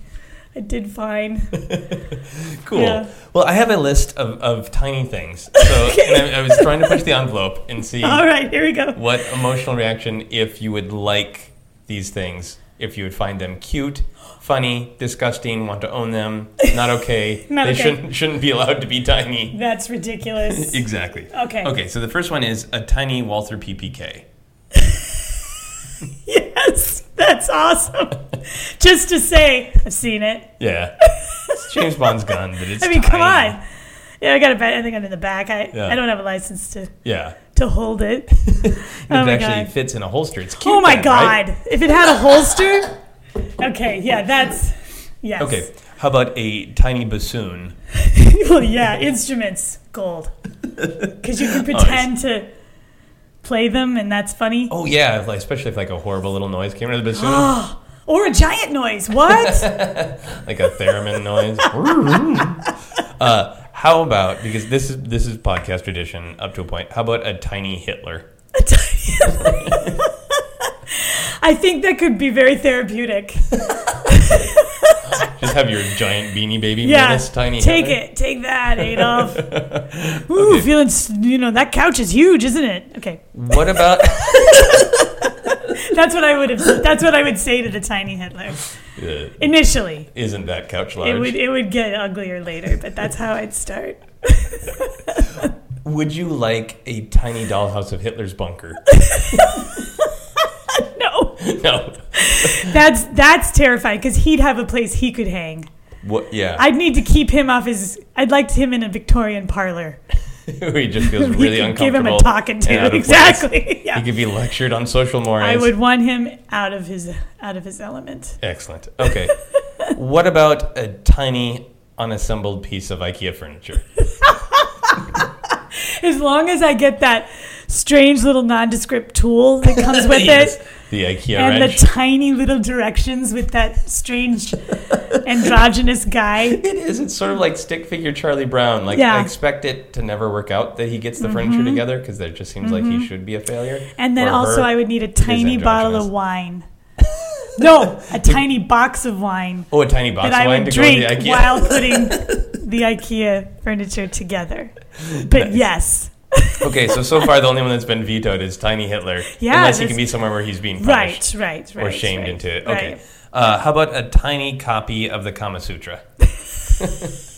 I did fine. Cool. Yeah. Well, I have a list of, of tiny things. So and I, I was trying to push the envelope and see All right, here we go. what emotional reaction if you would like these things, if you would find them cute, funny, disgusting, want to own them, not okay. Not they okay. shouldn't shouldn't be allowed to be tiny. That's ridiculous. Exactly. Okay. Okay, so the first one is a tiny Walther PPK. Yes, that's awesome. Just to say, I've seen it. Yeah. It's James Bond's gun, but it's I mean, come on. Yeah, I got a bet. I think I'm in the back. I, Yeah. I don't have a license to Yeah. to hold it. Oh it my actually God. fits in a holster, it's cute. Oh my then, right? god! If it had a holster, okay, yeah, that's yes. Okay, how about a tiny bassoon? well, yeah, instruments gold because you can oh, pretend to play them, and that's funny. Oh yeah, like, especially if like a horrible little noise came out of the bassoon, Or a giant noise. What? like a theremin noise. uh, how about because this is this is podcast tradition up to a point. How about a tiny Hitler? I think that could be very therapeutic. Just have your giant beanie baby Yeah, menace tiny. take it, take that, Adolf. Ooh, feeling you know that couch is huge, isn't it? Okay, What about? that's what I would have. That's what I would say to the tiny Hitler Uh, initially. isn't that couch large? It would it would get uglier later, but that's how I'd start. Would you like a tiny dollhouse of Hitler's bunker? No, that's that's terrifying because he'd have a place he could hang. What? Yeah. I'd need to keep him off his. I'd like him in a Victorian parlor. he just feels really uncomfortable. give him a talking to. Exactly. Yeah. He could be lectured on social mores. I would want him out of his out of his element. Excellent. Okay. what about a tiny unassembled piece of IKEA furniture? As long as I get that strange little nondescript tool that comes with Yes. it. The IKEA And wrench. the tiny little directions with that strange androgynous guy. it is. It's sort of like stick figure Charlie Brown. Like Yeah. Mm-hmm. I expect it to never work out that he gets the furniture together because it just seems like he should be a failure. And then also. I would need a tiny bottle of wine. No, a tiny box of wine Oh, a tiny box that of I wine would to go to drink the IKEA. while putting the IKEA furniture together. But yes, okay, so so far the only one that's been vetoed is Tiny Hitler. Yeah, unless he can be somewhere where he's being right, punished right, right. or shamed right, into it. Okay. right. Uh, how about a tiny copy of the Kama Sutra?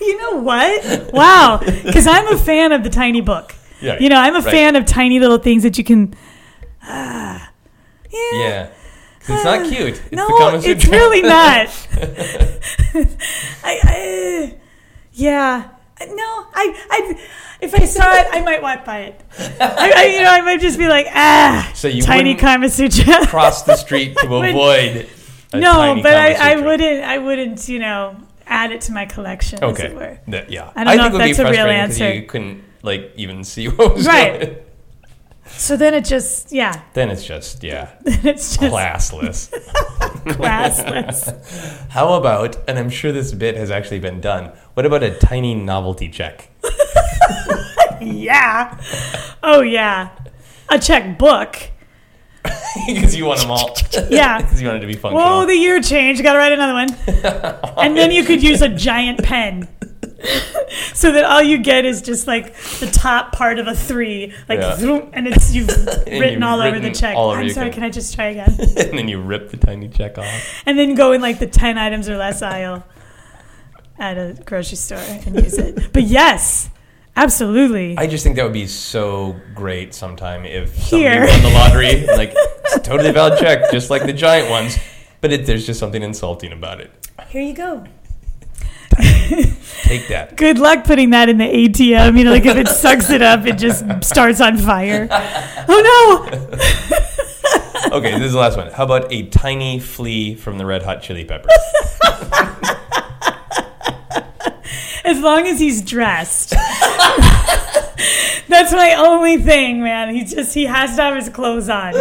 You know what? Wow, because I'm a fan of the tiny book. Yeah, You know, I'm a right. fan of tiny little things that you can. Ah, yeah. Yeah. It's not cute. It's no, the Kama Sutra. it's really not. I, I, yeah. No, I, I, if I saw it, I might walk by it. I, I, you know, I might just be like, ah, So you tiny Kama Sutra. Cross the street to avoid. A no, but I, Kama I wouldn't, I wouldn't, you know, add it to my collection, as Okay. it were. Yeah. I don't know think if it would be that's a real answer. You couldn't like even see what was Right. going. So then it just, yeah, Then it's just yeah, Then it's just classless. classless. How about? And I'm sure this bit has actually been done. What about a tiny novelty check? yeah. Oh yeah. A checkbook. Because you want them all. Yeah. Because you want it to be functional. Whoa, the year changed. Got to write another one. and then you could use a giant pen. so that all you get is just like the top part of a three, like, Yeah. zoom, and it's you've written you've all over the written check. all over I'm sorry, check. can I just try again? and then you rip the tiny check off. and then go in like the 10 items or less aisle at a grocery store and use it. But yes, absolutely. I just think that would be so great sometime if somebody won the lottery. Like, it's a totally valid check, just like the giant ones. But it, there's just something insulting about it. Here you go. Take that. Good luck putting that in the ATM. You know, like if it sucks it up, it just starts on fire. Oh no! Okay, this is the last one. How about a tiny flea from the Red Hot Chili Peppers? As long as he's dressed. That's my only thing, man. He just he has to have his clothes on.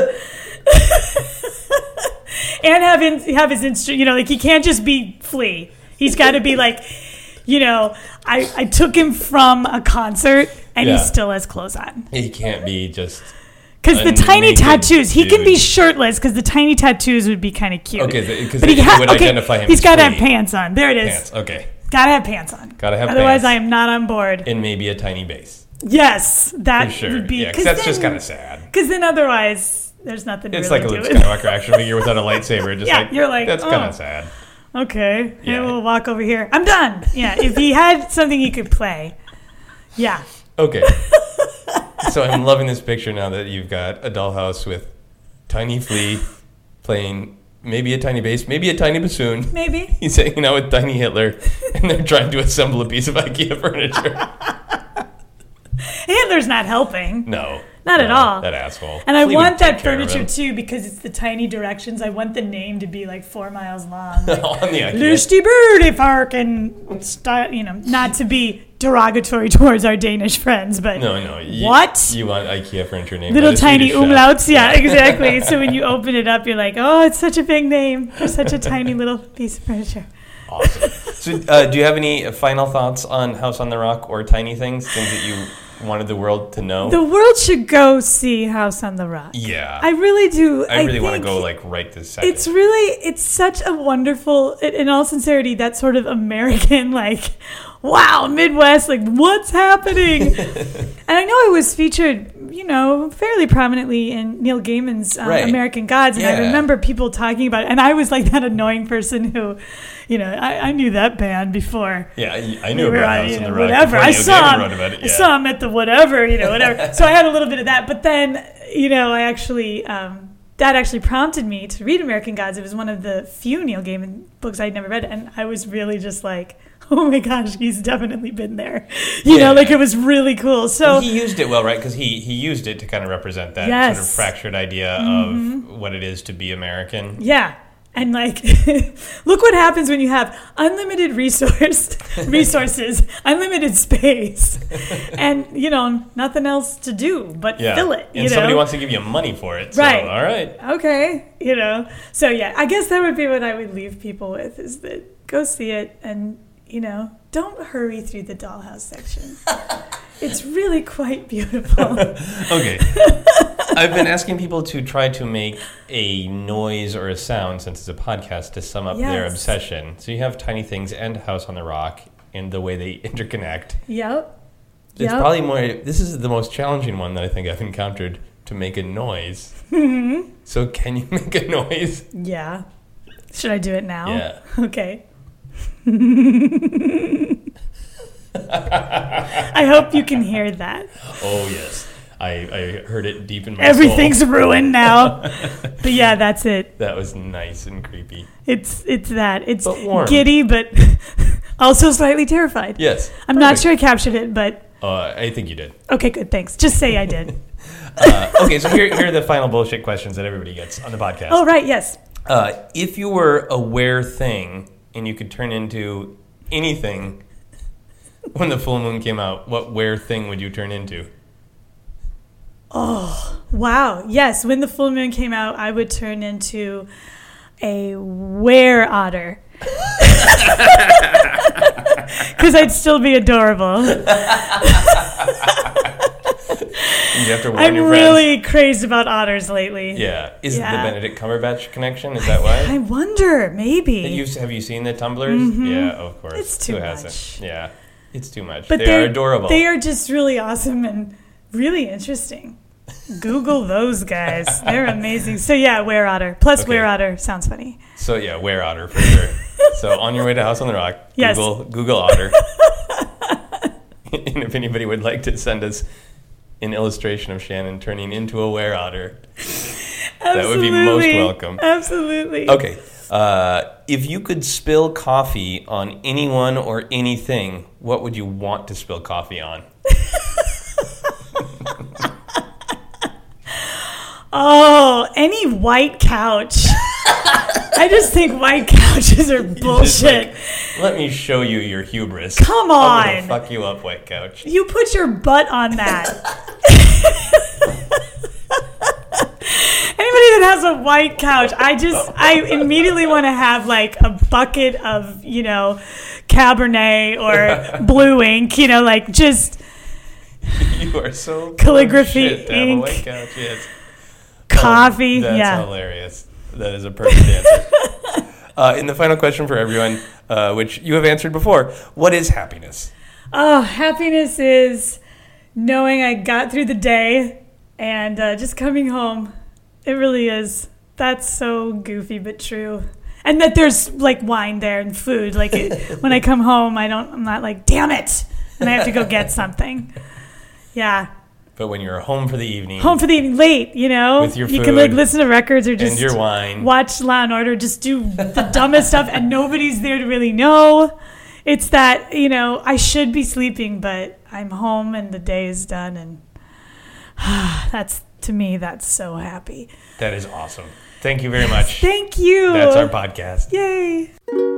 and have in, have his instrument, you know, like he can't just be flea. He's got to be like, you know, I, I took him from a concert and Yeah. he still has clothes on. He can't be just. Because the tiny tattoos, he can be dude. shirtless because the tiny tattoos would be kind of cute. Okay, because But he ha- would identify him He's as got to have pants on. There it is. Pants. Okay. Gotta have pants on. Gotta have pants. Otherwise, pants. I am not on board. And maybe a tiny bass. yes, that For sure. would be. yeah, because that's just kind of sad. Because then otherwise, there's nothing. It's really like a to Luke it. Skywalker action figure without a lightsaber. Just Yeah, like, you're like, that's oh. kind of sad. Okay, Yeah. we'll walk over here. I'm done. Yeah, if he had something he could play, yeah. Okay. so I'm loving this picture now that you've got a dollhouse with tiny flea playing maybe a tiny bass, maybe a tiny bassoon. Maybe. He's hanging out with tiny Hitler, and they're trying to assemble a piece of IKEA furniture. Hitler's not helping. No. Not at all. That asshole. And I Flea want that furniture too because it's the tiny directions. I want the name to be like four miles long. Like, On the IKEA. Lusty birdie park and style, you know, not to be derogatory towards our Danish friends, but No, no. You, What? You want IKEA furniture name? little tiny Swedish chef. umlauts. Yeah, exactly. so when you open it up, you're like, oh, it's such a big name for such a tiny little piece of furniture. Awesome. So, uh, do you have any final thoughts on House on the Rock or Tiny Things? Things that you wanted the world to know? The world should go see House on the Rock. yeah. I really do. I really want to go like right this second. It's really, it's such a wonderful, in all sincerity, that sort of American, like, wow, Midwest, like, what's happening? and I know it was featured, you know, fairly prominently in Neil Gaiman's um, Right. American Gods. And I remember people talking about it. And I was like that annoying person who, you know, I, I knew that band before. yeah, I, I knew We about House you on the Rock. whatever. I saw him. about it. I saw him at the whatever, you know, whatever. so I had a little bit of that, but then, you know, I actually um, that actually prompted me to read American Gods. It was one of the few Neil Gaiman books I'd never read, and I was really just like, oh my gosh, he's definitely been there. You Yeah. know, like it was really cool. So he used it well, right? Because he, he used it to kind of represent that sort of Yes. Mm-hmm. fractured idea of what it is to be American. Yeah. And like, look what happens when you have unlimited resource resources, unlimited space, and you know nothing else to do but Yeah. fill it. and you somebody wants to give you money for it. So, Right. all right. okay, you know. So yeah, I guess that would be what I would leave people with: is that go see it, and you know, don't hurry through the dollhouse section. it's really quite beautiful. Okay. I've been asking people to try to make a noise or a sound, since it's a podcast, to sum up their obsession. So you have Tiny Things and House on the Rock and the way they interconnect. yep. It's Yep. probably more, this is the most challenging one that I think I've encountered to make a noise. Mm-hmm. So can you make a noise? Yeah. Should I do it now? Yeah. Okay. I hope you can hear that. Oh, yes. I, I heard it deep in my Everything's soul. ruined now. but yeah, that's it. That was nice and creepy. It's it's that. It's But giddy, but also slightly terrified. Yes. I'm not sure I captured it, but Uh, I think you did. okay, good. Thanks. Just say I did. Uh, okay, so here, here are the final bullshit questions that everybody gets on the podcast. oh right, yes. Uh, if you were a where thing and you could turn into anything when the full moon came out, what where thing would you turn into? Oh, wow. Yes. When the full moon came out, I would turn into a were otter. Because I'd still be adorable. You have to warn I'm your friends. really crazed about otters lately. Yeah. Is it the Benedict Cumberbatch connection? Is that why? I wonder, maybe. You, have you seen the tumblers? Yeah, of course. Mm-hmm. It's too Who much. hasn't? Yeah. It's too much. but they they're adorable. They are just really awesome and really interesting. Google those guys. They're amazing. So yeah, were otter. Plus Okay. were otter sounds funny. So yeah, where otter for sure. so on your way to House on the Rock, Yes. Google Google otter. and if anybody would like to send us an illustration of Shanan turning into a were otter, That would be most welcome. Absolutely. okay. Uh, if you could spill coffee on anyone or anything, what would you want to spill coffee on? Oh, any white couch. I just think white couches are bullshit. like, Let me show you your hubris. Come I'm on. fuck you up, white couch. You put your butt on that. Anybody that has a white couch, I just, I immediately want to have like a bucket of, you know, Cabernet or blue ink, you know, like just You are so Calligraphy, shit have a ink. white couch. Yes. coffee. Oh, that's yeah. hilarious. That is a perfect answer. uh, and the final question for everyone, uh, which you have answered before: What is happiness? Oh, happiness is knowing I got through the day and uh, just coming home. It really is. That's so goofy but true. And that there's like wine there and food. Like it, when I come home, I don't. I'm not like, damn it, and I have to go get something. Yeah, But when you're home for the evening, home for the evening, late. You know, With your you can like listen to records or just your wine, watch Law and Order, just do the dumbest stuff, and nobody's there to really know. it's that you know I should be sleeping, but I'm home and the day is done, and that's to me that's so happy. That is awesome. Thank you very much. Thank you. That's our podcast. Yay.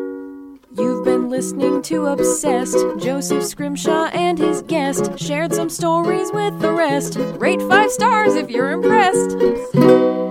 You've been listening to Obsessed. Joseph Scrimshaw and his guest shared some stories with the rest. Rate five stars if you're impressed.